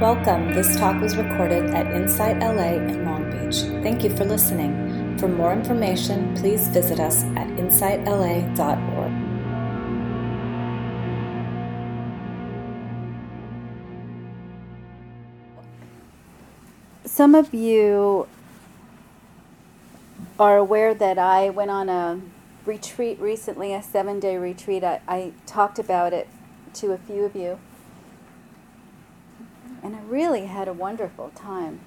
Welcome. This talk was recorded at Insight LA in Long Beach. Thank you for listening. For more information, please visit us at insightla.org. Some of you are aware that I went on a retreat recently, a seven day retreat. I, I talked about it to a few of you. And I really had a wonderful time.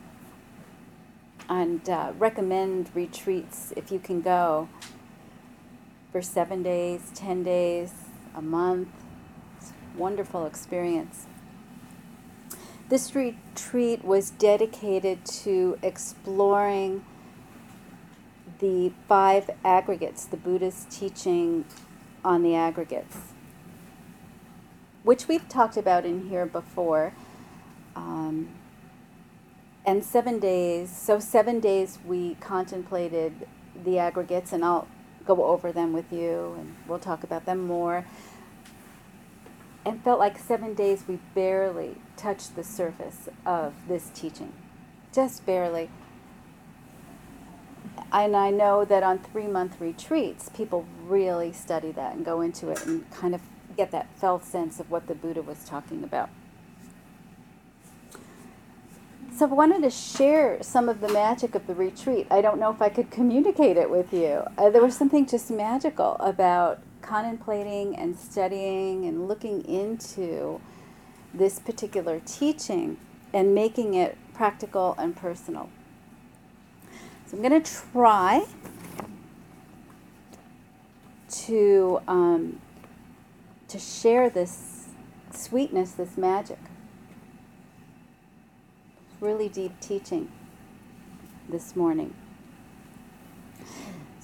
And uh, recommend retreats if you can go for seven days, 10 days, a month. A wonderful experience. This retreat was dedicated to exploring the five aggregates, the Buddha's teaching on the aggregates, which we've talked about in here before. Um, and seven days, so seven days we contemplated the aggregates, and I'll go over them with you, and we'll talk about them more. And felt like seven days we barely touched the surface of this teaching, just barely and I know that on three month retreats, people really study that and go into it and kind of get that felt sense of what the Buddha was talking about. So I wanted to share some of the magic of the retreat. I don't know if I could communicate it with you. Uh, there was something just magical about contemplating and studying and looking into this particular teaching and making it practical and personal. So I'm going to try to um, to share this sweetness, this magic. Really deep teaching this morning.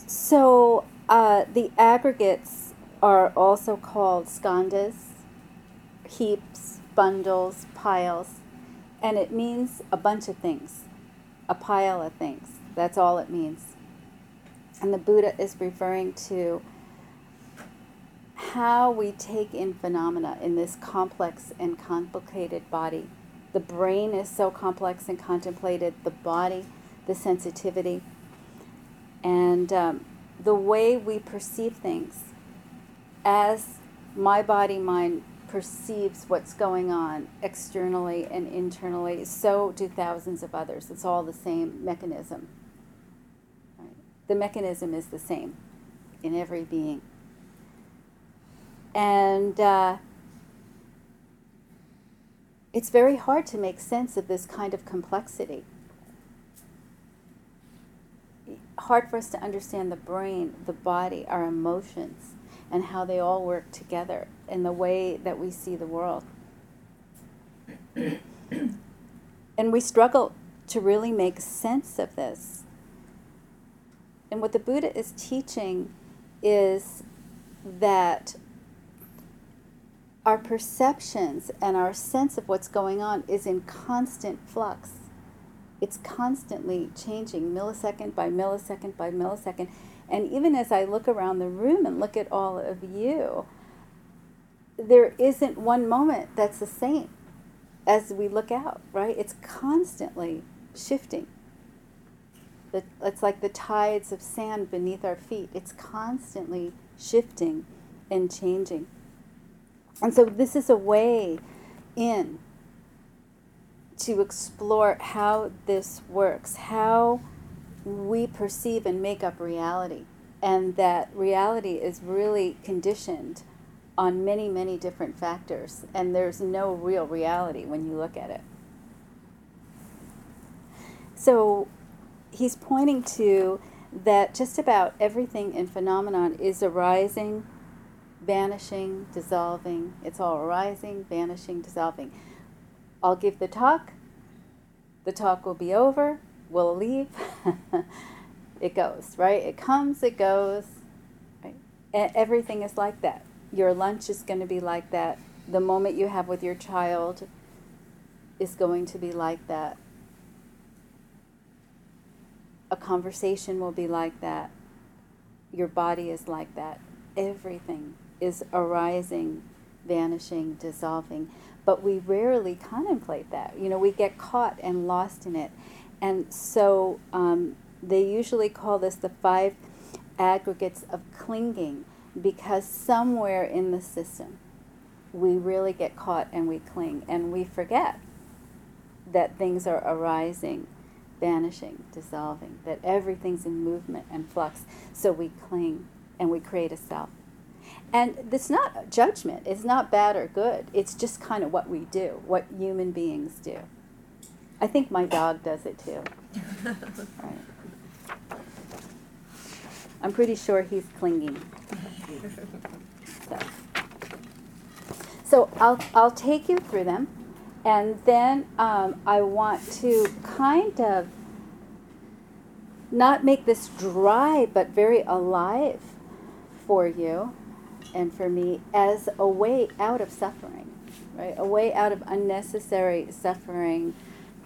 So uh, the aggregates are also called skandhas, heaps, bundles, piles, and it means a bunch of things, a pile of things. That's all it means. And the Buddha is referring to how we take in phenomena in this complex and complicated body. The brain is so complex and contemplated, the body, the sensitivity, and um, the way we perceive things as my body mind perceives what's going on externally and internally, so do thousands of others. It's all the same mechanism the mechanism is the same in every being. And uh, it's very hard to make sense of this kind of complexity. Hard for us to understand the brain, the body, our emotions, and how they all work together in the way that we see the world. and we struggle to really make sense of this and what the Buddha is teaching is that our perceptions and our sense of what's going on is in constant flux. It's constantly changing, millisecond by millisecond by millisecond. And even as I look around the room and look at all of you, there isn't one moment that's the same as we look out, right? It's constantly shifting. It's like the tides of sand beneath our feet. It's constantly shifting and changing. And so, this is a way in to explore how this works, how we perceive and make up reality, and that reality is really conditioned on many, many different factors, and there's no real reality when you look at it. So, he's pointing to that just about everything in phenomenon is arising, vanishing, dissolving. It's all arising, vanishing, dissolving. I'll give the talk. The talk will be over. We'll leave. it goes, right? It comes, it goes. Right? Everything is like that. Your lunch is going to be like that. The moment you have with your child is going to be like that a conversation will be like that. Your body is like that. Everything is arising, vanishing, dissolving. But we rarely contemplate that. You know, we get caught and lost in it. And so um, they usually call this the five aggregates of clinging because somewhere in the system we really get caught and we cling and we forget that things are arising, vanishing, dissolving, that everything's in movement and flux. So we cling and we create a self. And it's not judgment, it's not bad or good. It's just kind of what we do, what human beings do. I think my dog does it too. right. I'm pretty sure he's clinging. So, so I'll, I'll take you through them, and then um, I want to kind of not make this dry, but very alive for you and for me as a way out of suffering, right? A way out of unnecessary suffering,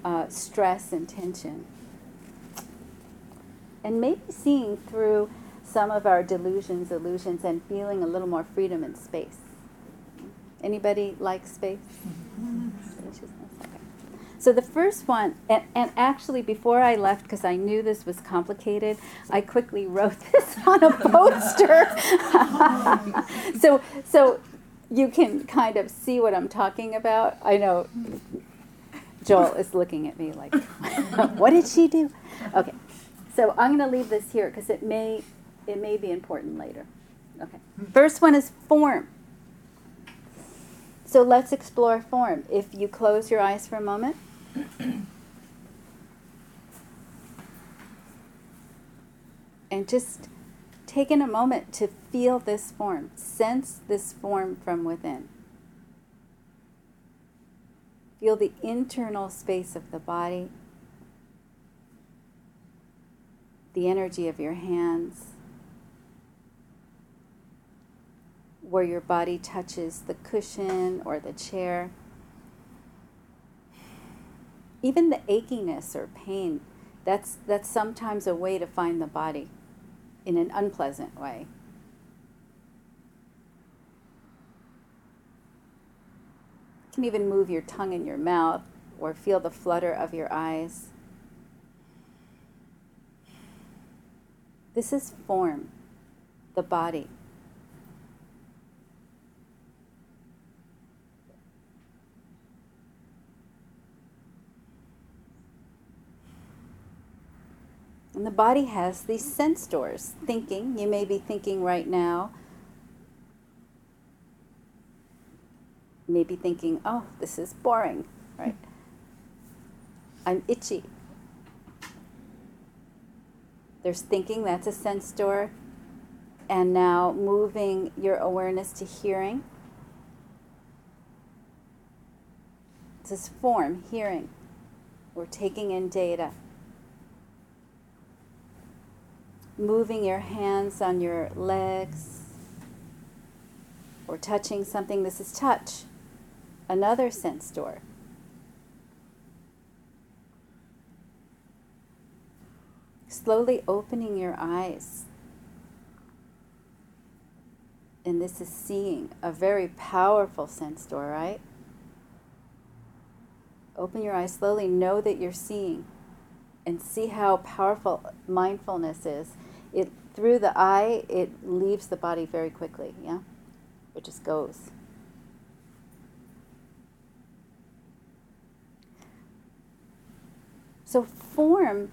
uh, stress, and tension. And maybe seeing through some of our delusions, illusions, and feeling a little more freedom and space. Anybody like space? So the first one, and, and actually before I left, because I knew this was complicated, I quickly wrote this on a poster. so, so you can kind of see what I'm talking about. I know Joel is looking at me like, what did she do? Okay, so I'm going to leave this here because it may it may be important later. Okay. First one is form. So let's explore form. If you close your eyes for a moment. and just taking a moment to feel this form, sense this form from within. Feel the internal space of the body, the energy of your hands, where your body touches the cushion or the chair. Even the achiness or pain, that's, that's sometimes a way to find the body in an unpleasant way. You can even move your tongue in your mouth or feel the flutter of your eyes. This is form, the body. And the body has these sense doors. Thinking, you may be thinking right now, maybe thinking, oh, this is boring, right? I'm itchy. There's thinking, that's a sense door. And now moving your awareness to hearing. This is form, hearing. We're taking in data. Moving your hands on your legs or touching something. This is touch, another sense door. Slowly opening your eyes. And this is seeing, a very powerful sense door, right? Open your eyes slowly, know that you're seeing, and see how powerful mindfulness is it through the eye it leaves the body very quickly yeah? It just goes. So form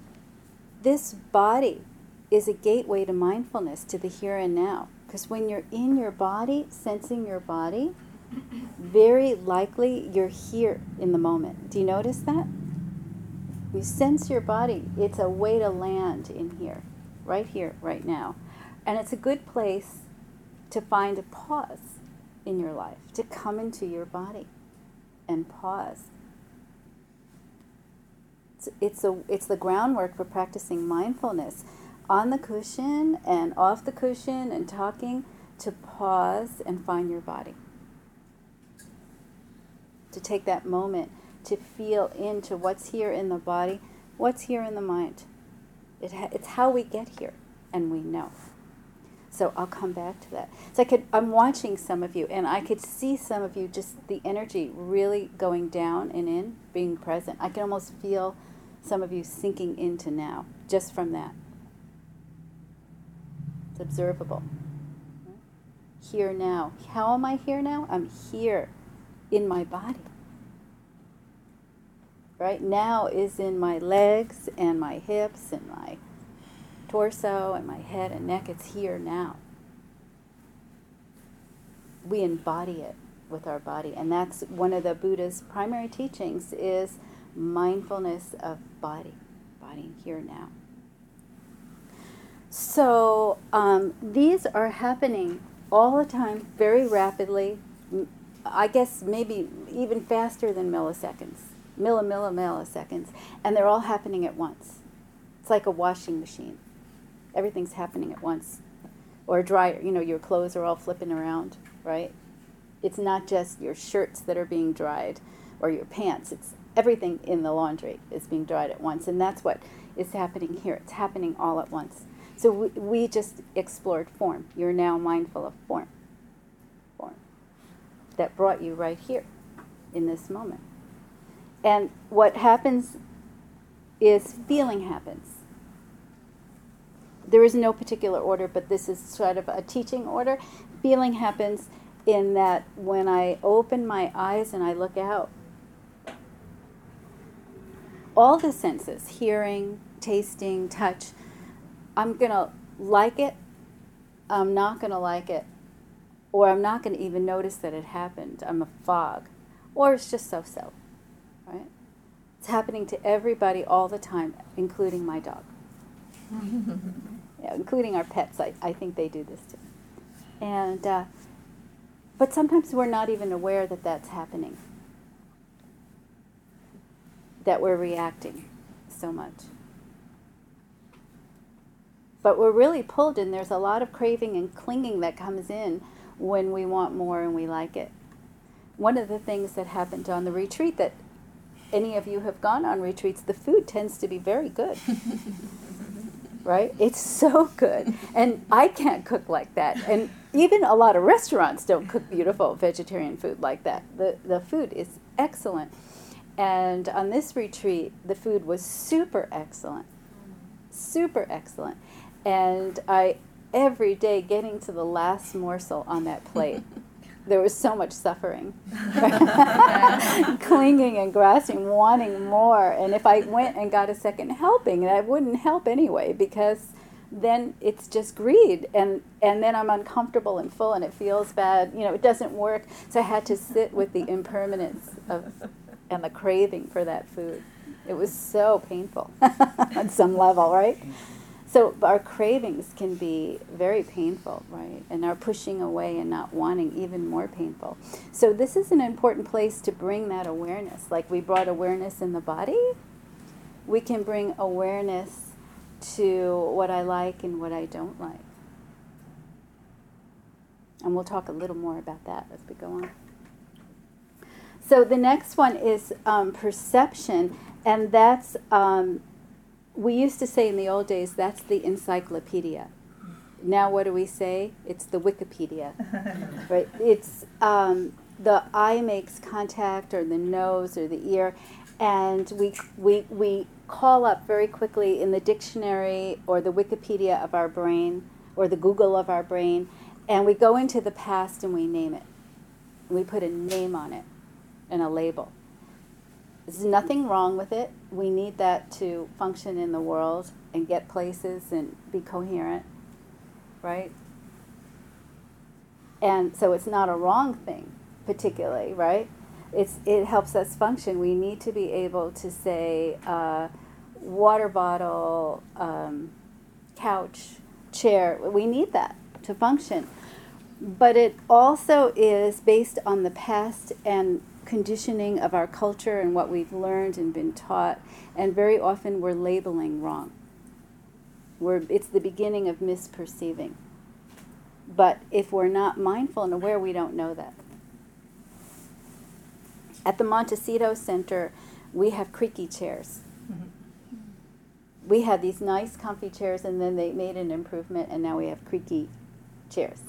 this body is a gateway to mindfulness to the here and now. Because when you're in your body sensing your body very likely you're here in the moment. Do you notice that? You sense your body. It's a way to land in here right here, right now. And it's a good place to find a pause in your life, to come into your body and pause. It's, it's, a, it's the groundwork for practicing mindfulness on the cushion and off the cushion and talking to pause and find your body. To take that moment to feel into what's here in the body, what's here in the mind. It ha- it's how we get here, and we know. So I'll come back to that. So I could I'm watching some of you and I could see some of you just the energy really going down and in, being present. I can almost feel some of you sinking into now just from that. It's observable. Here now. How am I here now? I'm here in my body. Right now is in my legs and my hips and my torso and my head and neck. It's here now. We embody it with our body, and that's one of the Buddha's primary teachings is mindfulness of body, body here now. So um, these are happening all the time, very rapidly. I guess maybe even faster than milliseconds, milli milliseconds, and they're all happening at once. It's like a washing machine. Everything's happening at once, or a dryer. You know, your clothes are all flipping around, right? It's not just your shirts that are being dried, or your pants. It's everything in the laundry is being dried at once, and that's what is happening here. It's happening all at once. So we, we just explored form. You're now mindful of form. Form. That brought you right here in this moment. And what happens is feeling happens. There is no particular order, but this is sort of a teaching order. Feeling happens in that when I open my eyes and I look out, all the senses hearing, tasting, touch I'm going to like it, I'm not going to like it, or I'm not going to even notice that it happened. I'm a fog, or it's just so so, right? It's happening to everybody all the time, including my dog. yeah, including our pets. I, I think they do this too. And, uh, but sometimes we're not even aware that that's happening, that we're reacting so much but we're really pulled in. there's a lot of craving and clinging that comes in when we want more and we like it one of the things that happened on the retreat that any of you have gone on retreats the food tends to be very good. Right? It's so good. And i can't cook like that. And even a lot of restaurants don't cook beautiful vegetarian food like that. The, the food is excellent. And on this retreat the food was super excellent. Super excellent. And I every day getting to the last morsel on that plate. there was so much suffering, clinging and grasping, wanting more. And if I went and got a second helping, that wouldn't help anyway because then it's just greed and and then I'm uncomfortable and full and it feels bad. You know, it doesn't work. So I had to sit with the impermanence of and the craving for that food. It was so painful on some level, right? So our cravings can be very painful, right? And our pushing away and not wanting even more painful. So this is an important place to bring that awareness. Like we brought awareness in the body, we can bring awareness to what I like and what I don't like. And we'll talk a little more about that as we go on. So the next one is um, perception, and that's um, we used to say in the old days that's the encyclopedia. Now what do we say? It's the Wikipedia, right? It's um, the eye makes contact, or the nose, or the ear, and we we we call up very quickly in the dictionary or the Wikipedia of our brain or the Google of our brain, and we go into the past and we name it. We put a name on it and a label. There's nothing wrong with it. We need that to function in the world and get places and be coherent, right? And so it's not a wrong thing, particularly, right? It's, it helps us function. We need to be able to say uh, water bottle, um, couch, chair. We need that to function. But it also is based on the past and conditioning of our culture and what we've learned and been taught, and very often we're labeling wrong. We're, it's the beginning of misperceiving. But if we're not mindful and aware, we don't know that. At the Montecito Center, we have creaky chairs. Mm-hmm. We had these nice, comfy chairs, and then they made an improvement, and now we have creaky chairs,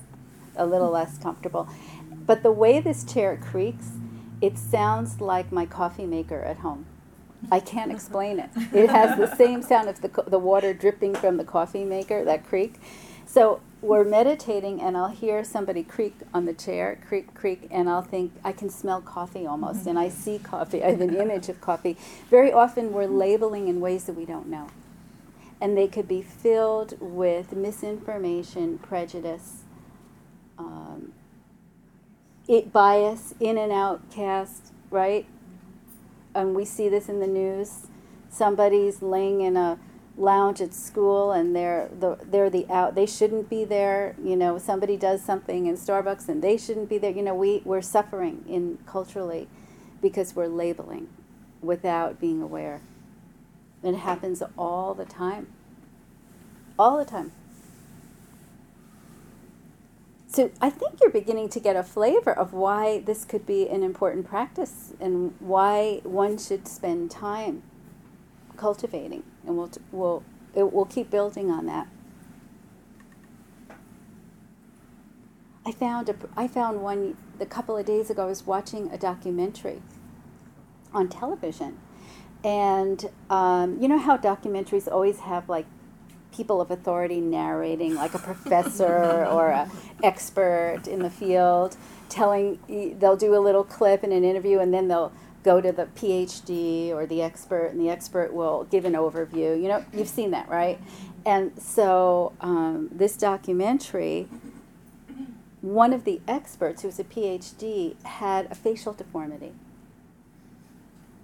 a little less comfortable. But the way this chair creaks, it sounds like my coffee maker at home. I can't explain it. It has the same sound of the, the water dripping from the coffee maker, that creak. So we're meditating, and I'll hear somebody creak on the chair, creak, creak, and I'll think, I can smell coffee almost, and I see coffee. I have an image of coffee. Very often we're labeling in ways that we don't know. And they could be filled with misinformation, prejudice, um, it, bias, in and out cast, right? and we see this in the news. Somebody's laying in a lounge at school and they're the they're the out they shouldn't be there. You know somebody does something in starbucks and they shouldn't be there. You know we we're suffering in culturally because we're labeling without being aware. It happens all the time. All the time so I think you're beginning to get a flavor of why this could be an important practice and why one should spend time cultivating, and we'll we'll it, we'll keep building on that. I found a I found one a couple of days ago. I was watching a documentary on television, and um, you know how documentaries always have like people of authority narrating, like a professor or an expert in the field, telling, they'll do a little clip in an interview and then they'll go to the PhD or the expert, and the expert will give an overview. You know, you've seen that, right? And so um, this documentary, one of the experts who was a PhD had a facial deformity.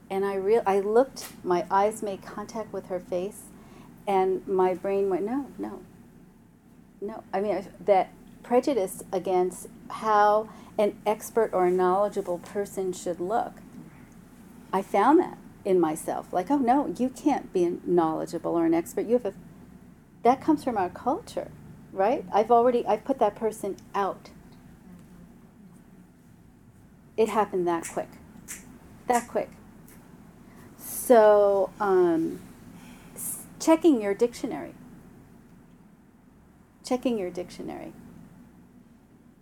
And I, re- I looked, my eyes made contact with her face, and my brain went, no, no, no. I mean, that prejudice against how an expert or a knowledgeable person should look. I found that in myself. Like, oh no, you can't be knowledgeable or an expert. You have a that comes from our culture, right? I've already I've put that person out. It happened that quick. That quick. So um, checking your dictionary. Checking your dictionary.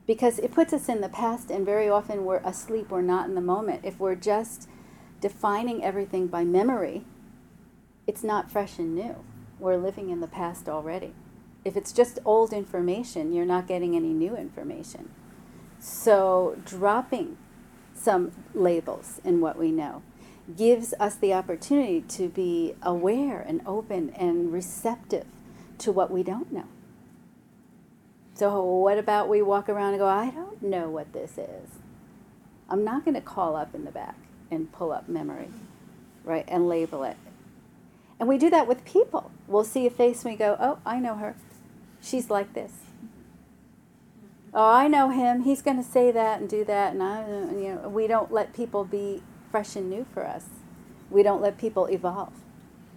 Because it puts us in the past, and very often we're asleep, we're not in the moment. If we're just defining everything by memory, it's not fresh and new. We're living in the past already. If it's just old information, you're not getting any new information. So, dropping some labels in what we know gives us the opportunity to be aware and open and receptive to what we don't know. So, what about we walk around and go, I don't know what this is? I'm not going to call up in the back and pull up memory, right, and label it. And we do that with people. We'll see a face and we go, Oh, I know her. She's like this. Oh, I know him. He's going to say that and do that, and I, you know, we don't let people be fresh and new for us. We don't let people evolve.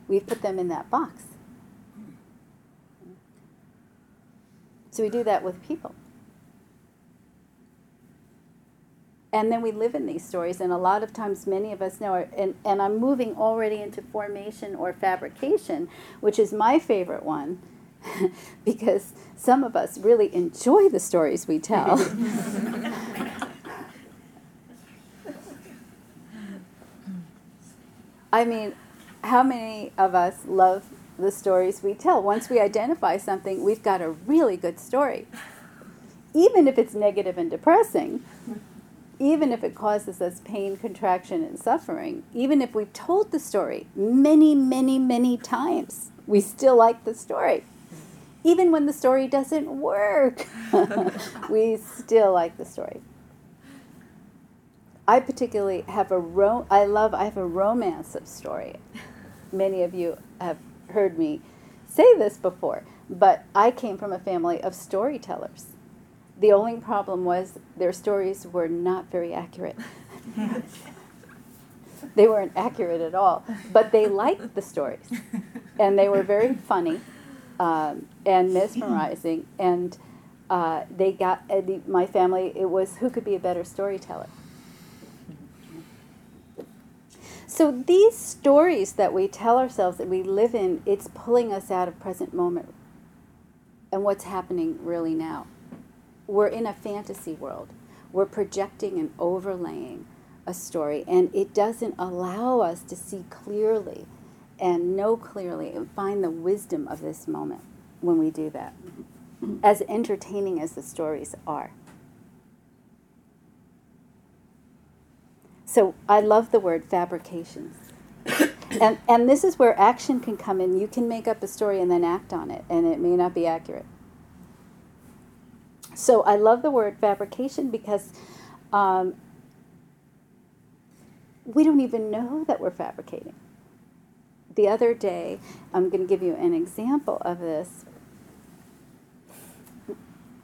We put them in that box. So we do that with people. And then we live in these stories, and a lot of times many of us know, and, and I'm moving already into formation or fabrication, which is my favorite one, because some of us really enjoy the stories we tell. I mean, how many of us love the stories we tell? Once we identify something, we've got a really good story. Even if it's negative and depressing, even if it causes us pain, contraction, and suffering, even if we've told the story many, many, many times, we still like the story. Even when the story doesn't work, we still like the story. I particularly have a ro- I love I have a romance of story. Many of you have heard me say this before, but I came from a family of storytellers. The only problem was their stories were not very accurate. they weren't accurate at all, but they liked the stories, and they were very funny um, and mesmerizing. And uh, they got uh, the, my family. It was who could be a better storyteller. So these stories that we tell ourselves that we live in, it's pulling us out of present moment and what's happening really now. we're in a fantasy world. We're projecting and overlaying a story, and it doesn't allow us to see clearly and know clearly and find the wisdom of this moment when we do that, as entertaining as the stories are. So I love the word fabrications. and, and this is where action can come in. You can make up a story and then act on it, and it may not be accurate. So I love the word fabrication because um, we don't even know that we're fabricating. The other day, I'm going to give you an example of this.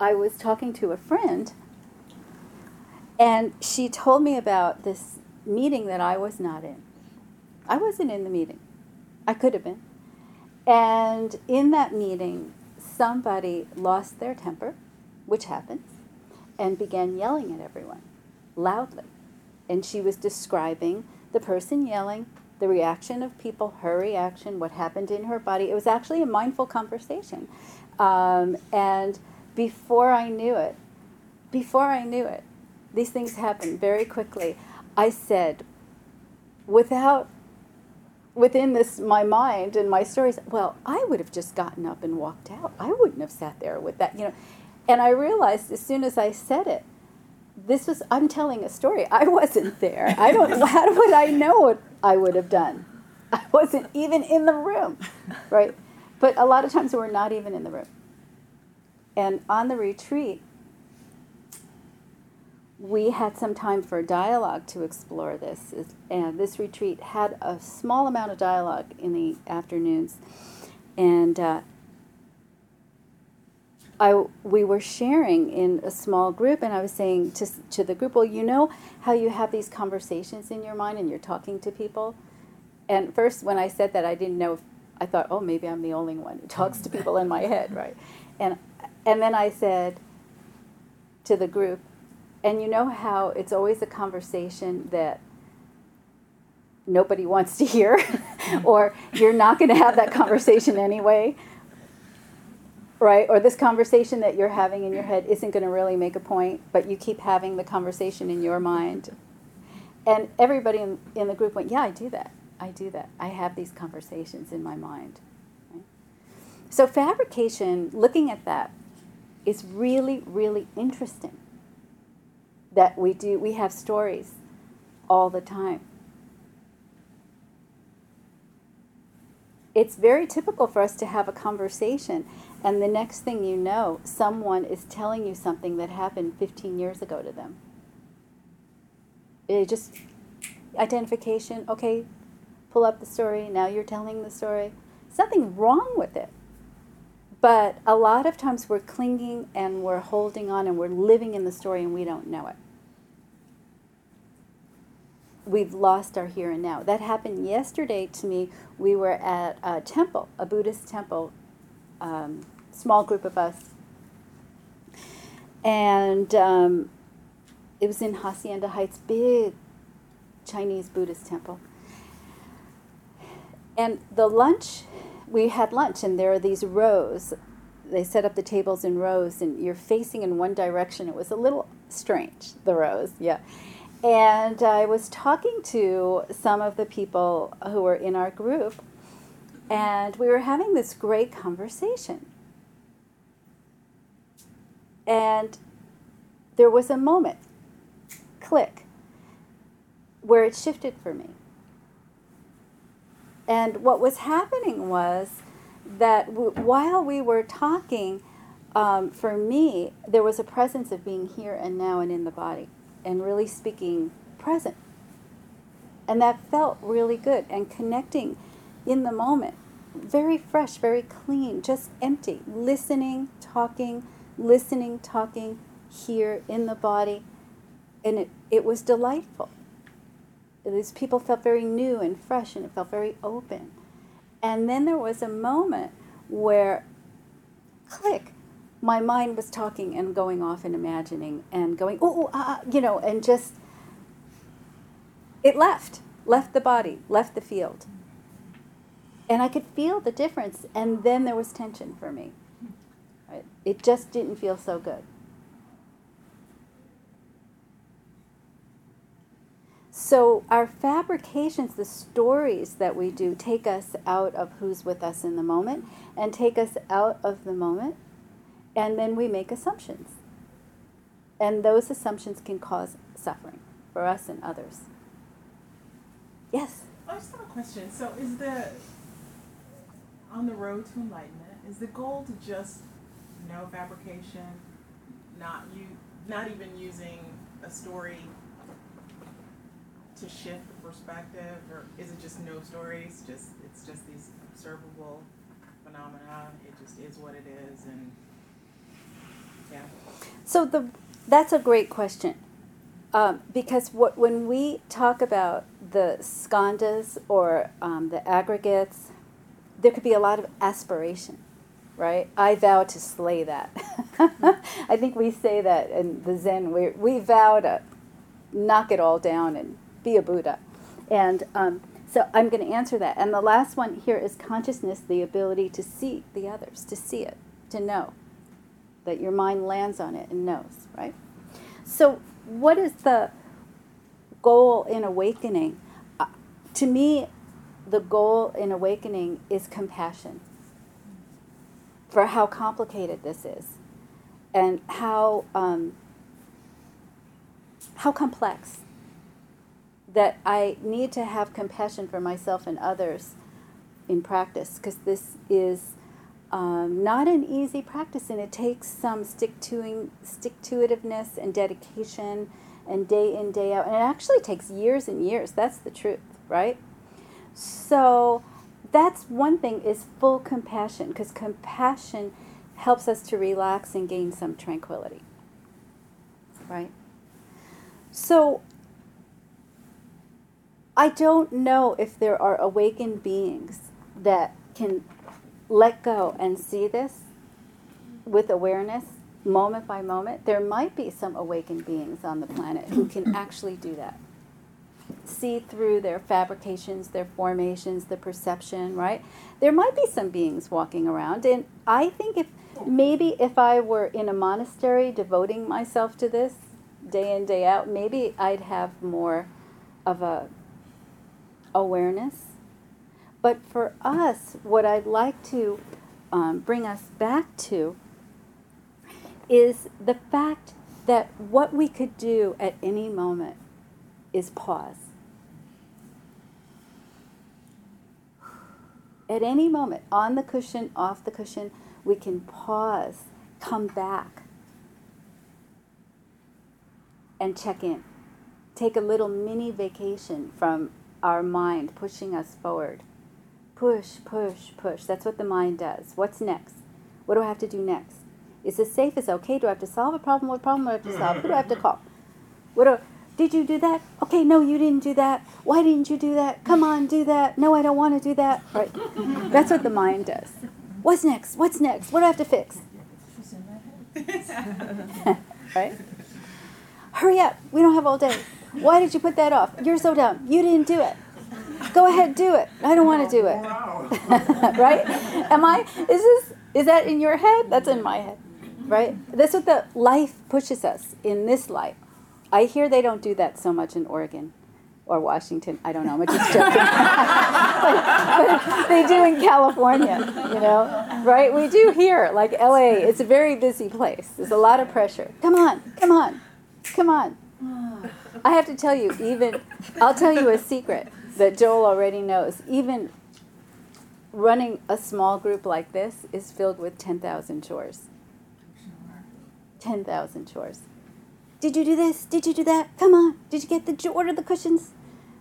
I was talking to a friend, and she told me about this meeting that I was not in. I wasn't in the meeting. I could have been. And in that meeting, somebody lost their temper, which happens, and began yelling at everyone loudly. And she was describing the person yelling, the reaction of people, her reaction, what happened in her body. It was actually a mindful conversation. Um, and before I knew it, before I knew it, these things happen very quickly. I said, without within this my mind and my stories well i would have just gotten up and walked out. I wouldn't have sat there with that you know. And i realized as soon as i said it this was i'm telling a story. I wasn't there. I don't how would i know what i would have done? I wasn't even in the room right? But a lot of times we're not even in the room. And on the retreat we had some time for dialogue to explore this. And this retreat had a small amount of dialogue in the afternoons. And uh, I, we were sharing in a small group, and I was saying to, to the group, Well, you know how you have these conversations in your mind and you're talking to people? And first, when I said that, I didn't know, if, I thought, Oh, maybe I'm the only one who talks to people in my head, right? And, and then I said to the group, and you know how it's always a conversation that nobody wants to hear, or you're not going to have that conversation anyway, right? Or this conversation that you're having in your head isn't going to really make a point, but you keep having the conversation in your mind. And everybody in, in the group went, Yeah, I do that. I do that. I have these conversations in my mind. Right? So, fabrication, looking at that, is really, really interesting that we do we have stories all the time. It's very typical for us to have a conversation and the next thing you know someone is telling you something that happened 15 years ago to them. It just identification okay pull up the story now you're telling the story. There's nothing wrong with it but a lot of times we're clinging and we're holding on and we're living in the story and we don't know it. We've lost our here and now. That happened yesterday to me. We were at a temple, a Buddhist temple, um, small group of us. And um, it was in Hacienda Heights, big Chinese Buddhist temple. And the lunch we had lunch and there are these rows. They set up the tables in rows and you're facing in one direction. It was a little strange the rows yeah. And i was talking to some of the people who were in our group and we were having this great conversation. And there was a moment click where it shifted for me and what was happening was that w- while we were talking, um, for me, there was a presence of being here and now and in the body and really speaking present. And that felt really good and connecting in the moment. Very fresh, very clean, just empty. Listening, talking, listening, talking here in the body. And it, it was delightful these people felt very new and fresh and it felt very open. And then there was a moment where, click, my mind was talking and going off and imagining and going, oh, you know, and just, it left, left the body, left the field. And I could feel the difference. And then there was tension for me. It just didn't feel so good. So, our fabrications, the stories that we do, take us out of who's with us in the moment and take us out of the moment, and then we make assumptions. And those assumptions can cause suffering for us and others. Yes? I just have a question. So, is the, on the road to enlightenment, is the goal to just no fabrication, not you, not even using a story to shift the perspective, or is it just no stories? Just it's just these observable phenomena. It just is what it is, and yeah. So the that's a great question, um, because what when we talk about the skandhas or um, the aggregates, there could be a lot of aspiration, right? I vow to slay that. I think we say that in the Zen. We we vow to knock it all down and be a Buddha. And um, so I'm going to answer that. And the last one here is consciousness, the ability to see the others, to see it, to know that your mind lands on it and knows, right? So, what is the goal in awakening? Uh, to me, the goal in awakening is compassion for how complicated this is and how um, how complex that I need to have compassion for myself and others in practice because this is um, not an easy practice and it takes some stick to stick to itiveness and dedication and day in day out and it actually takes years and years that's the truth right? So that's one thing is full compassion because compassion helps us to relax and gain some tranquility right? So I don't know if there are awakened beings that can let go and see this with awareness moment by moment. There might be some awakened beings on the planet who can actually do that. See through their fabrications, their formations, the perception, right? There might be some beings walking around. And I think if maybe if I were in a monastery devoting myself to this day in, day out, maybe I'd have more of a awareness. But for us, what I'd like to um, bring us back to is the fact that what we could do at any moment is pause. At any moment, on the cushion, off the cushion, we can pause, come back, and check in. Take a little mini vacation from our mind pushing us forward. Push, push, push. That's what the mind does. What's next? What do I have to do next? Is this safe? Is it okay? Do I have to solve a problem? What problem do I have to solve? Who do I have to call? What do, did you do that? Okay, no, you didn't do that. Why didn't you do that? Come on, do that. No, I don't want to do that. Right? That's what the mind does. What's next? What's next? What do I have to fix? right? Hurry up. We don't have all day. Why did you put that off? You're so dumb. You didn't do it. Go ahead, do it. I don't want to do it. right? Am I? Is this? Is that in your head? That's in my head. Right? That's what the life pushes us in this life. I hear they don't do that so much in Oregon or Washington. I don't know. I'm just joking. but, but they do in California, you know, right? We do here, like LA. It's a very busy place. There's a lot of pressure. Come on, come on, come on. I have to tell you, even, I'll tell you a secret that Joel already knows. Even running a small group like this is filled with 10,000 chores. 10,000 chores. Did you do this? Did you do that? Come on. Did you get the, order the cushions?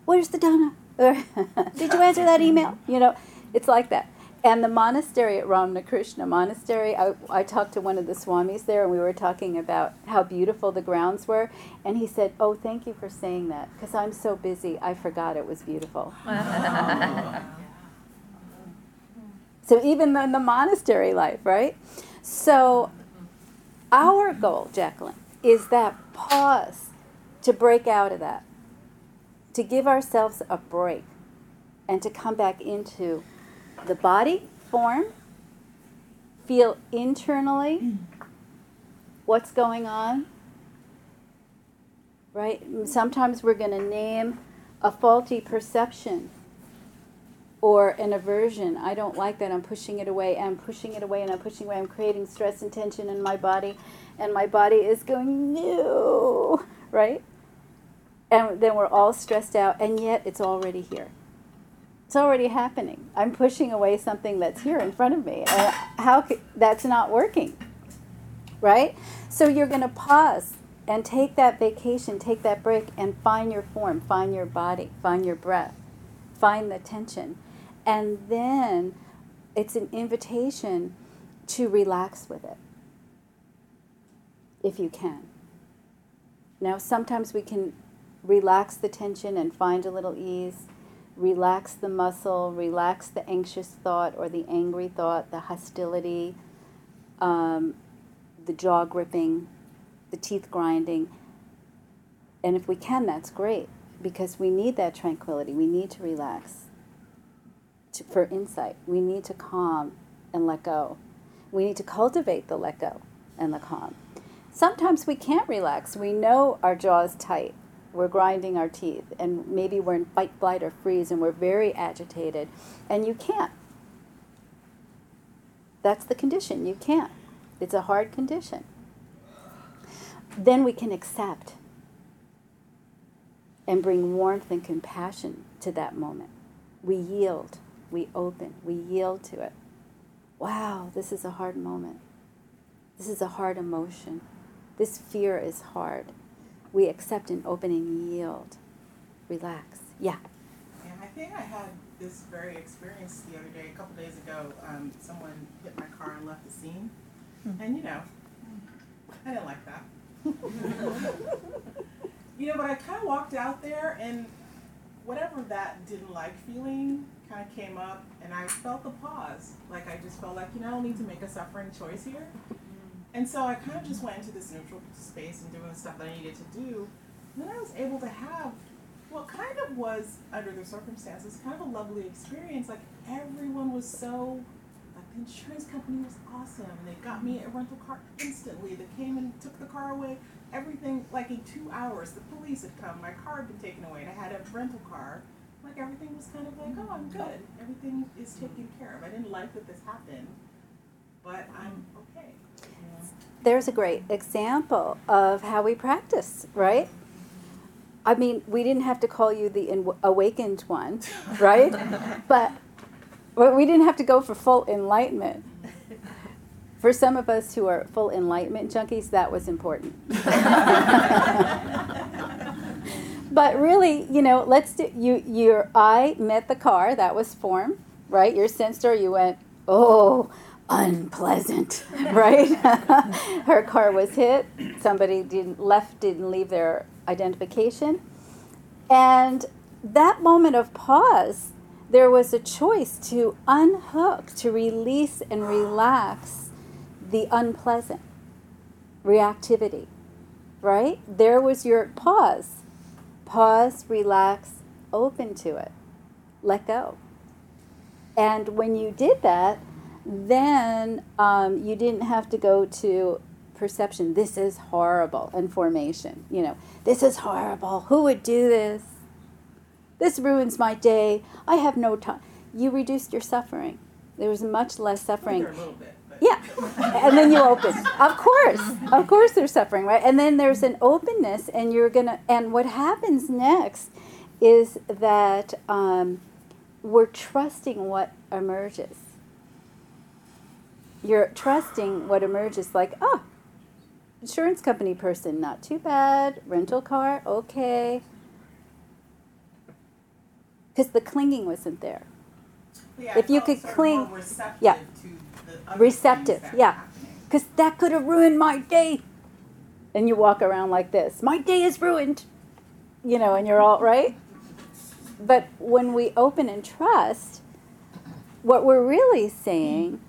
Where's the dana? did you answer that email? You know, it's like that. And the monastery at Ramakrishna Monastery, I, I talked to one of the swamis there, and we were talking about how beautiful the grounds were. And he said, "Oh, thank you for saying that, because I'm so busy, I forgot it was beautiful." so even in the monastery life, right? So our goal, Jacqueline, is that pause to break out of that, to give ourselves a break, and to come back into the body form, feel internally what's going on, right? Sometimes we're going to name a faulty perception or an aversion. I don't like that. I'm pushing it away. I'm pushing it away and I'm pushing away. I'm creating stress and tension in my body. And my body is going, no, right? And then we're all stressed out. And yet it's already here. It's already happening. I'm pushing away something that's here in front of me. And how could, that's not working, right? So you're going to pause and take that vacation, take that break, and find your form, find your body, find your breath, find the tension and then it's an invitation to relax with it, if you can. Now, sometimes we can relax the tension and find a little ease, relax the muscle, relax the anxious thought or the angry thought, the hostility, um, the jaw gripping, the teeth grinding. And if we can, that's great because we need that tranquility. We need to relax to, for insight. We need to calm and let go. We need to cultivate the let go and the calm. Sometimes we can't relax. We know our jaw is tight. We're grinding our teeth, and maybe we're in fight, flight, or freeze, and we're very agitated, and you can't. That's the condition. You can't. It's a hard condition. Then we can accept and bring warmth and compassion to that moment. We yield we open, we yield to it. Wow, this is a hard moment. This is a hard emotion. This fear is hard. We accept an open and yield. Relax. Yeah. And I think I had this very experience the other day, a couple days ago. Um, someone hit my car and left the scene. Mm-hmm. And you know, I didn't like that. you know, but I kind of walked out there and whatever that didn't like feeling kind of came up and I felt the pause. Like I just felt like, you know, I don't need to make a suffering choice here. And so I kind of just went into this neutral space and doing the stuff that I needed to do. And then I was able to have what kind of was, under the circumstances, kind of a lovely experience. Like everyone was so, like the insurance company was awesome. They got me a rental car instantly. They came and took the car away. Everything, like in two hours, the police had come. My car had been taken away and I had a rental car like everything was kind of like, oh, I'm good. Everything is taken care of. I didn't like that this happened, but I'm okay. There's a great example of how we practice, right? I mean, we didn't have to call you the awakened one, right? but we didn't have to go for full enlightenment. For some of us who are full enlightenment junkies, that was important. but really, you know, let's do you your eye met the car, that was form, right? Your sensor, you went, oh, unpleasant, right? Her car was hit. Somebody didn't left, didn't leave their identification. And that moment of pause, there was a choice to unhook, to release and relax the unpleasant reactivity, right? There was your pause pause, relax, open to it, let go. And when you did that, then um, you didn't have to go to perception. This is horrible and formation. You know, this is horrible. Who would do this? This ruins my day. I have no time. You reduced your suffering. There was much less suffering. A little bit. Yeah. and then you open. Of course. Of course there's suffering, right? And then there's an openness, and you're going to, and what happens next is that um, we're trusting what emerges. You're trusting what emerges, like, oh, insurance company person, not too bad. Rental car, okay. Because the clinging wasn't there. Yeah, if you could cling, yeah receptive, yeah. Because that could have ruined my day. And you walk around like this my day is ruined, you know, and you're all right. But when we open and trust, what we're really saying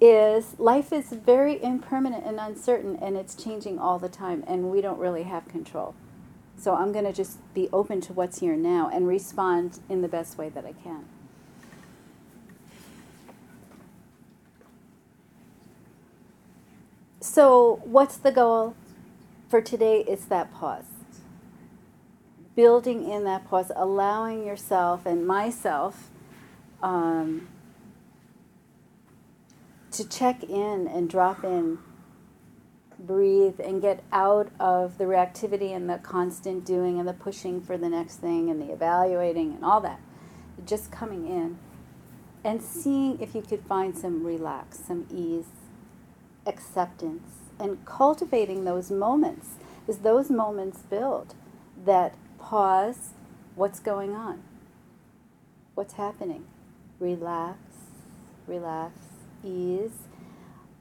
is life is very impermanent and uncertain and it's changing all the time and we don't really have control. So I'm going to just be open to what's here now and respond in the best way that I can. So, what's the goal for today? It's that pause. building in that pause, allowing yourself and myself um, to check in and drop in, breathe, and get out of the reactivity and the constant doing and the pushing for the next thing and the evaluating and all that. Just coming in and seeing if you could find some relax, some ease, acceptance, and cultivating those moments. As those moments build, that pause, what's going on? What's happening? Relax, relax, ease.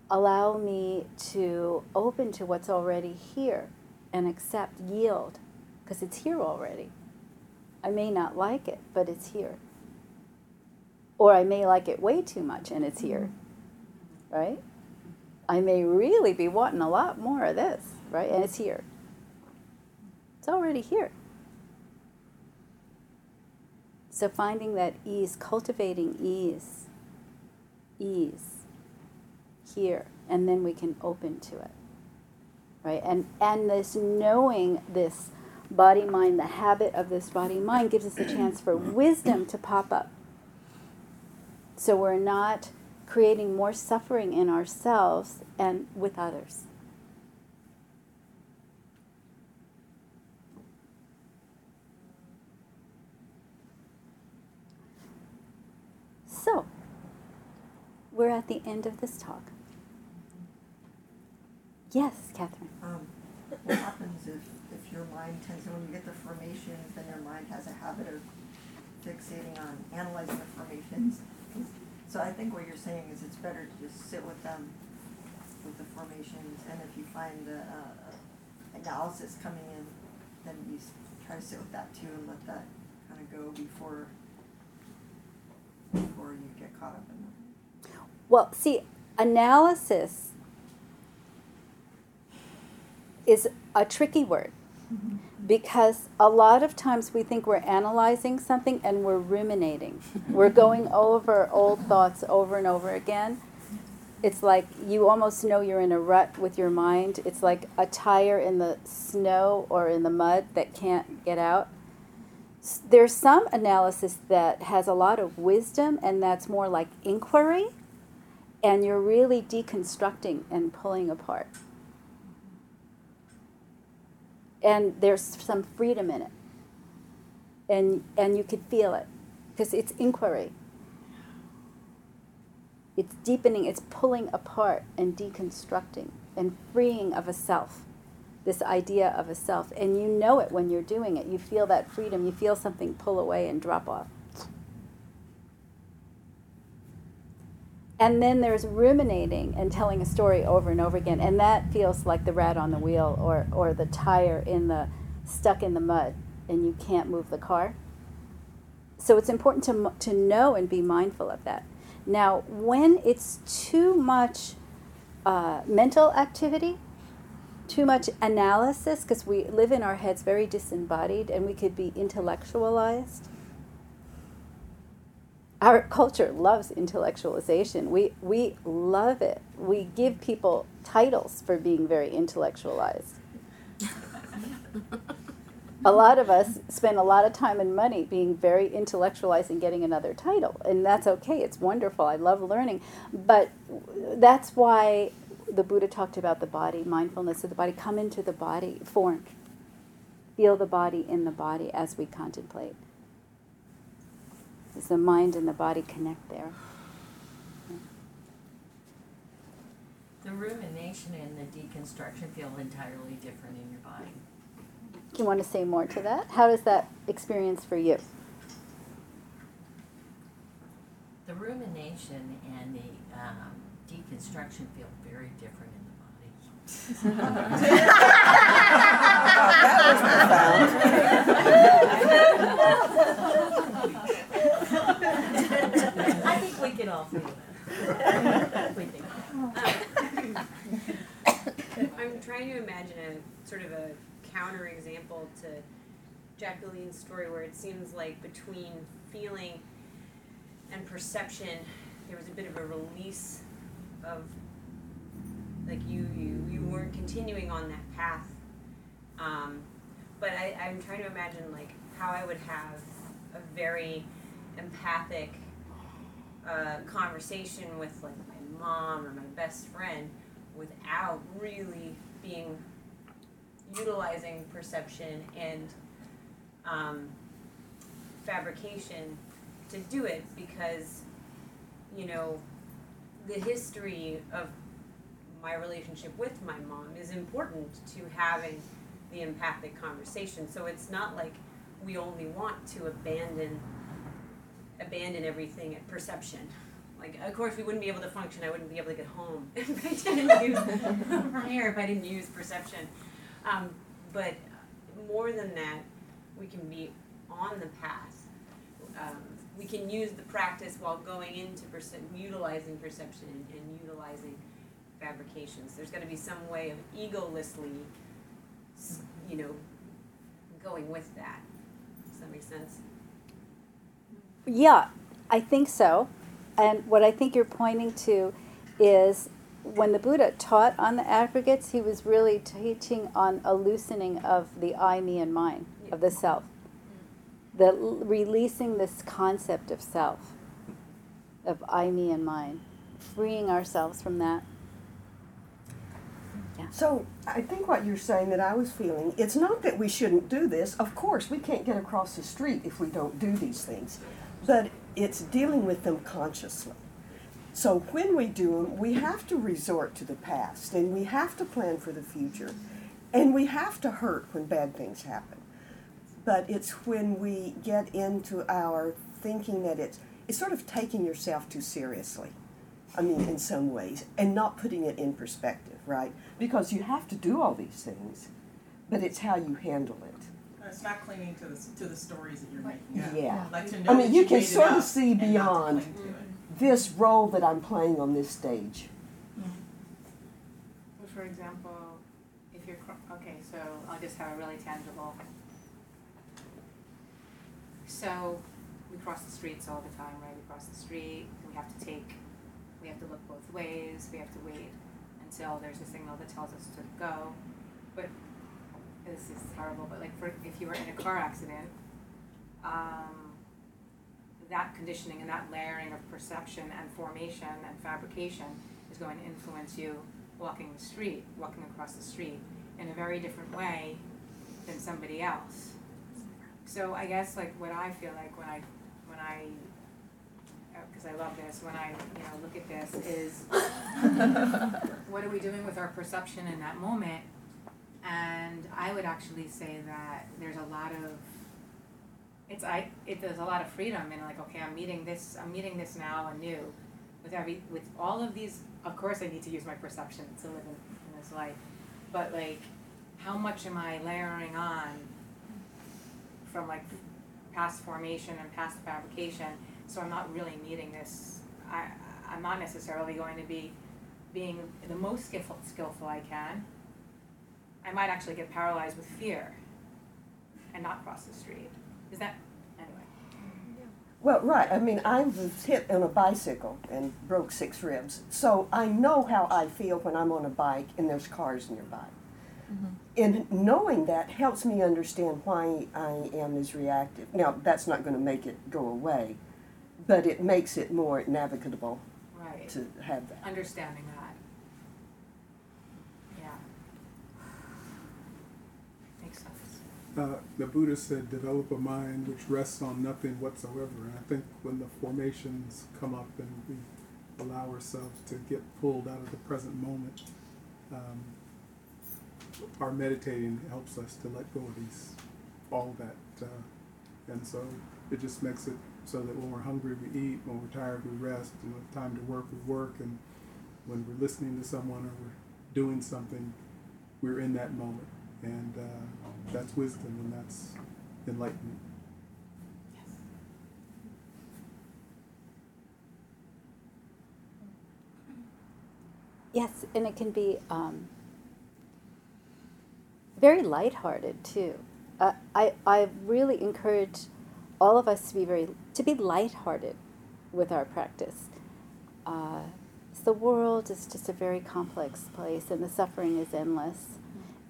Allow me to open to what's already here and accept, yield, because it's here already. I may not like it, but it's here. Or I may like it way too much and it's here, right? I may really be wanting a lot more of this, right? And it's here. It's already here. So finding that ease, cultivating ease, ease here, and then we can open to it. Right? And and this knowing this body mind, the habit of this body mind gives us a chance for wisdom to pop up. So we're not creating more suffering in ourselves and with others. So, we're at the end of this talk. Yes, Catherine. Um, what happens if, if your mind tends, to, when you get the formations, then your mind has a habit of fixating on analyzing the formations? So I think what you're saying is it's better to just sit with them, with the formations, and if you find the uh, analysis coming in, then you try to sit with that too and let that kind of go before before you get caught up in. Well, see, analysis is a tricky word mm-hmm. because a lot of times we think we're analyzing something and we're ruminating. we're going over old thoughts over and over again. It's like you almost know you're in a rut with your mind. It's like a tire in the snow or in the mud that can't get out. There's some analysis that has a lot of wisdom, and that's more like inquiry, and you're really deconstructing and pulling apart. And there's some freedom in it. And and you could feel it. Because it's inquiry. It's deepening it's pulling apart and deconstructing and freeing of a self. This idea of a self. And you know it when you're doing it. You feel that freedom. You feel something pull away and drop off and then there's ruminating and telling a story over and over again and that feels like the rat on the wheel or, or the tire in the stuck in the mud and you can't move the car. So it's important to, to know and be mindful of that. Now when it's too much uh, mental activity too much analysis because we live in our heads very disembodied and we could be intellectualized our culture loves intellectualization. We, we love it. We give people titles for being very intellectualized. a lot of us spend a lot of time and money being very intellectualized and getting another title. And that's okay, it's wonderful. I love learning. But that's why the Buddha talked about the body, mindfulness of the body. Come into the body, form. Feel the body in the body as we contemplate as the mind and the body connect there. The rumination and the deconstruction feel entirely different in your body. Do you want to say more to that? How does that experience for you? The rumination and the um, deconstruction feel very different in the body. that was profound. I think we can all feel that. we think. I'm trying to imagine a sort of a counter example to Jacqueline's story where it seems like between feeling and perception there was a bit of a release of like you you, you weren't continuing on that path um, but I, I'm trying to imagine like how I would have a very empathic uh, conversation with like my mom or my best friend without really being utilizing perception and um, fabrication to do it because you know the history of my relationship with my mom is important to having the empathic conversation. So it's not like we only want to abandon abandon everything at perception like of course we wouldn't be able to function i wouldn't be able to get home if i didn't use from here if i didn't use perception um, but more than that we can be on the path um, we can use the practice while going into perce- utilizing perception and, utilizing fabrications. There's got to be some way of egolessly, you know, going with that. Does that make sense? Yeah, I think so. And what I think you're pointing to is when the Buddha taught on the aggregates, he was really teaching on a loosening of the I, me, and mine, of the self. The l- releasing this concept of self, of I, me, and mine, freeing ourselves from that. So I think what you're saying that I was feeling, it's not that we shouldn't do this. Of course, we can't get across the street if we don't do these things. But it's dealing with them consciously. So when we do them, we have to resort to the past and we have to plan for the future. And we have to hurt when bad things happen. But it's when we get into our thinking that it's it's sort of taking yourself too seriously. I mean, in some ways, and not putting it in perspective, right? Because you have to do all these things, but it's how you handle it. It's not clinging to the, to the stories that you're making up. Yeah. Like to know I mean, you you can sort of see and not to beyond cling to it. Mm-hmm. this role that I'm playing on this stage. Mm-hmm. Well, For example, if you're, okay, so I'll just have a really tangible. So, we cross the streets all the time, right? We cross the street, we have to take, we have to look both ways, we have to wait until there's a signal that tells us to go. But, this is horrible, but like for, if you were in a car accident, um, that conditioning and that layering of perception and formation and fabrication is going to influence you walking the street, walking across the street in a very different way than somebody else. So I guess like what I feel like when I, when I, because I love this, when I, you know, look at this is what are we doing with our perception in that moment? And I would actually say that there's a lot of it's I it there's a lot of freedom in like okay I'm meeting this I'm meeting this now anew with every with all of these of course I need to use my perception to live in, in this life but like how much am I layering on from like past formation and past fabrication? So I'm not really meeting this I I'm not necessarily going to be being the most skillful skillful I can I might actually get paralyzed with fear and not cross the street is that anyway? Well, right. I mean, I was hit on a bicycle and broke six ribs. So I know how I feel when I'm on a bike and there's cars nearby. Mm-hmm. And knowing that helps me understand why I am as reactive. Now, that's not going to make it go away, but it makes it more navigable Right. to have that. Understanding that. Yeah. Makes sense. Uh, the Buddha said, develop a mind which rests on nothing whatsoever. And I think when the formations come up and we allow ourselves to get pulled out of the present moment, um, our meditating helps us to let go of these, all that. Uh, and so it just makes it so that when we're hungry, we eat, when we're tired, we rest, when it's time to work, we work, and when we're listening to someone or we're doing something, we're in that moment. And uh, that's wisdom and that's enlightenment. Yes, and it can be um, very lighthearted too. Uh, I I really encourage all of us to be very to be lighthearted with our practice. Uh, the world is just a very complex place, and the suffering is endless.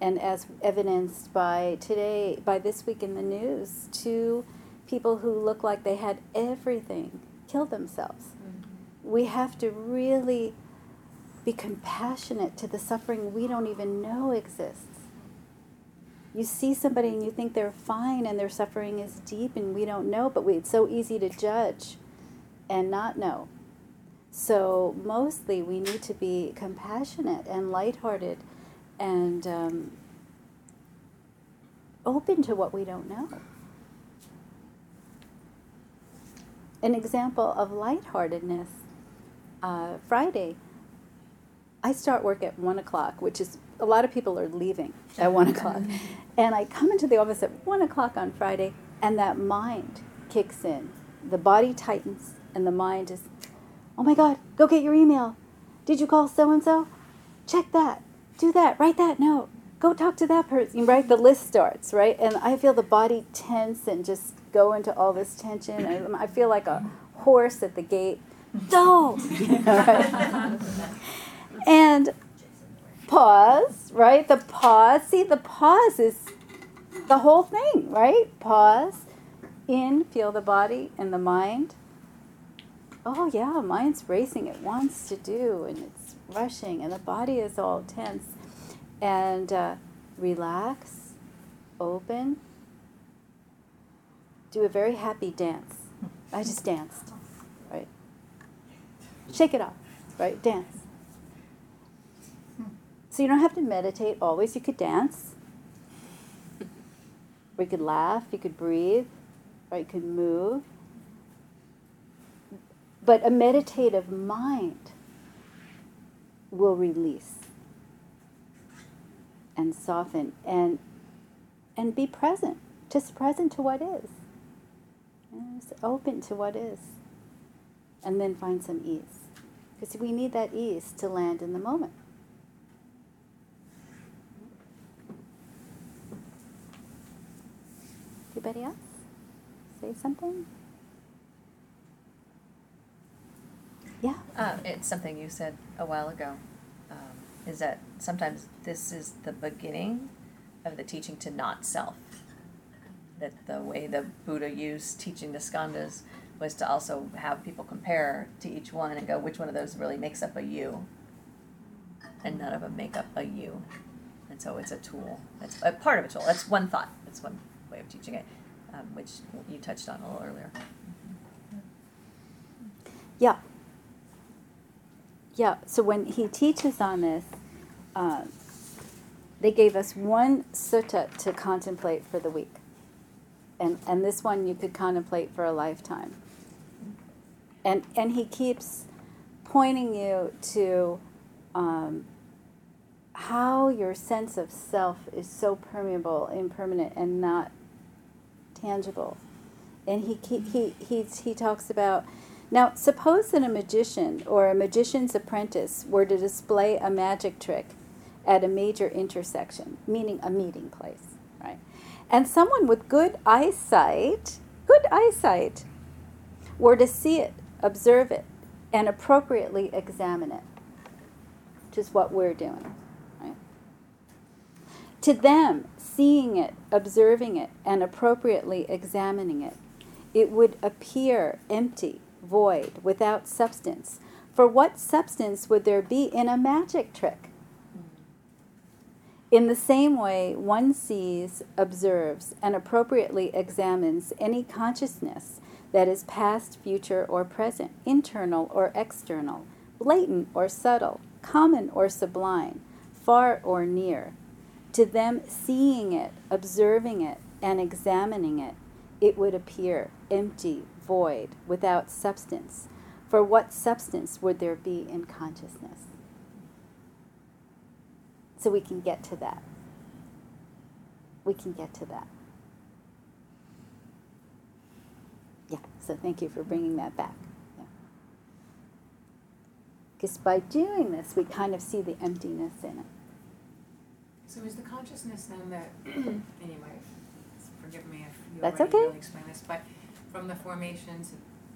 And as evidenced by today, by this week in the news, two people who look like they had everything kill themselves. Mm-hmm. We have to really be compassionate to the suffering we don't even know exists. You see somebody and you think they're fine and their suffering is deep and we don't know, but we, it's so easy to judge and not know. So, mostly we need to be compassionate and lighthearted and um, open to what we don't know. An example of lightheartedness uh, Friday, I start work at 1 o'clock, which is a lot of people are leaving at 1 o'clock. And I come into the office at 1 o'clock on Friday, and that mind kicks in. The body tightens, and the mind is, oh my God, go get your email. Did you call so and so? Check that. Do that. Write that note. Go talk to that person. Right? The list starts, right? And I feel the body tense and just go into all this tension. And I feel like a horse at the gate. Go! and pause, right? The pause. See, the pause is the whole thing, right? Pause. In, feel the body and the mind. Oh, yeah, mind's racing. It wants to do, and it's rushing, and the body is all tense. And uh, relax, open, do a very happy dance. I just danced, right? Shake it off, right? Dance. So you don't have to meditate always. You could dance. Or you could laugh, you could breathe, or you could move. But a meditative mind will release and soften and and be present, just present to what is. Just open to what is. And then find some ease. Because we need that ease to land in the moment. Anybody else? Say something? Yeah. Uh, it's something you said a while ago. Um, is that sometimes this is the beginning of the teaching to not self. That the way the Buddha used teaching the skandhas was to also have people compare to each one and go, which one of those really makes up a you? And none of them make up a you. And so it's a tool. It's a part of a tool. That's one thought. That's one way of teaching it, um, which you touched on a little earlier. Yeah. Yeah, so when he teaches on this, uh, they gave us one sutta to contemplate for the week. And, and this one you could contemplate for a lifetime. And, and he keeps pointing you to um, how your sense of self is so permeable, impermanent, and not tangible. And he, he, he, he, he talks about now, suppose that a magician or a magician's apprentice were to display a magic trick at a major intersection, meaning a meeting place, right? And someone with good eyesight, good eyesight, were to see it, observe it, and appropriately examine it, which is what we're doing, right? To them, seeing it, observing it, and appropriately examining it, it would appear empty void, without substance. For what substance would there be in a magic trick? In the same way, one sees, observes, and appropriately examines any consciousness that is past, future, or present, internal or external, blatant or subtle, common or sublime, far or near. To them, seeing it, observing it, and examining it, it would appear empty, void, without substance. For what substance would there be in consciousness? So we can get to that. We can get to that. Yeah, so thank you for bringing that back. Because by doing this, we kind of see the emptiness in it. So is the consciousness then that, anyway, forgive me if you That's already okay. really explained this, but from the formations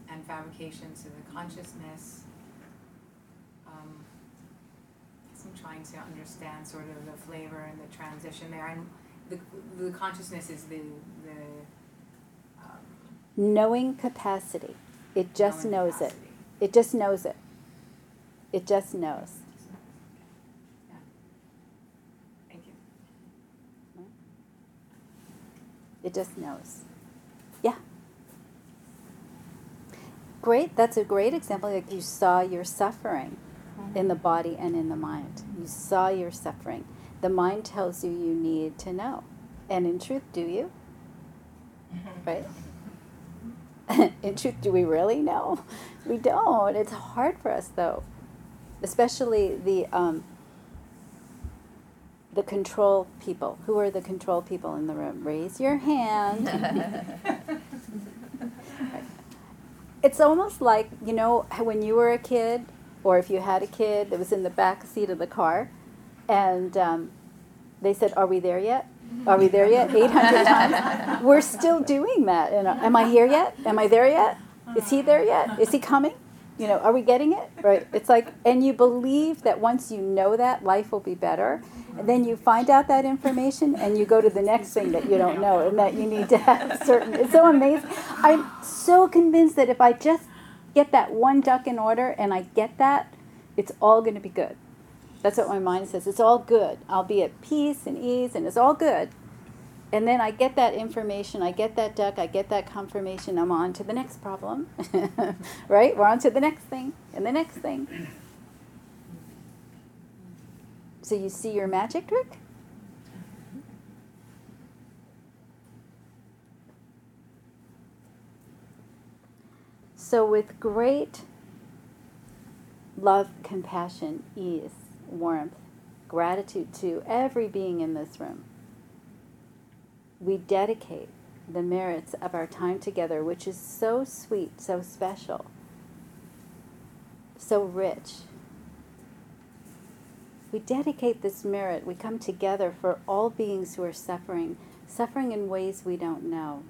and fabrications of the consciousness, um, some trying to understand sort of the flavor and the transition there, and the the consciousness is the the um, Knowing capacity. It just knows it. capacity. It just knows it. It just knows. Yeah. Thank you. It just knows. Yeah. Great. That's a great example. Like you saw your suffering in the body and in the mind. You saw your suffering. The mind tells you you need to know. And in truth, do you? Right? in truth, do we really know? We don't. It's hard for us, though, especially the um, the control people. Who are the control people in the room? Raise your hand. it's almost like you know when you were a kid, or if you had a kid that was in the back seat of the car, and um, they said, "Are we there yet? Are we there yet?" Eight hundred times. We're still doing that. You know, am I here yet? Am I there yet? Is he there yet? Is he coming? You know, are we getting it? Right. It's like, and you believe that once you know that, life will be better. And then you find out that information and you go to the next thing that you don't know and that you need to have certain. It's so amazing. I'm so convinced that if I just get that one duck in order and I get that, it's all going to be good. That's what my mind says. It's all good. I'll be at peace and ease and it's all good. And then I get that information, I get that duck, I get that confirmation, I'm on to the next problem. right? We're on to the next thing and the next thing. So you see your magic trick? So, with great love, compassion, ease, warmth, gratitude to every being in this room, we dedicate the merits of our time together, which is so sweet, so special, so rich. We dedicate this merit, we come together for all beings who are suffering, suffering in ways we don't know.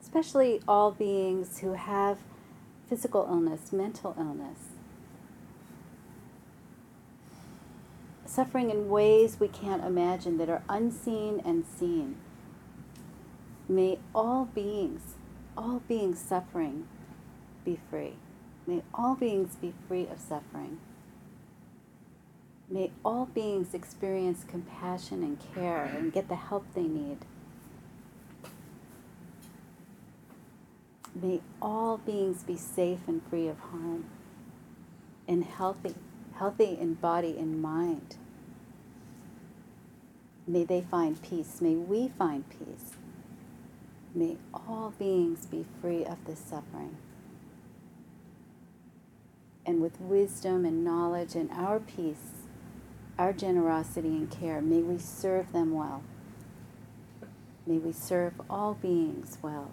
Especially all beings who have physical illness, mental illness. Suffering in ways we can't imagine that are unseen and seen. May all beings, all beings suffering, be free. May all beings be free of suffering. May all beings experience compassion and care and get the help they need. May all beings be safe and free of harm and healthy, healthy in body and mind. May they find peace. May we find peace. May all beings be free of this suffering. And with wisdom and knowledge and our peace, our generosity and care, may we serve them well. May we serve all beings well.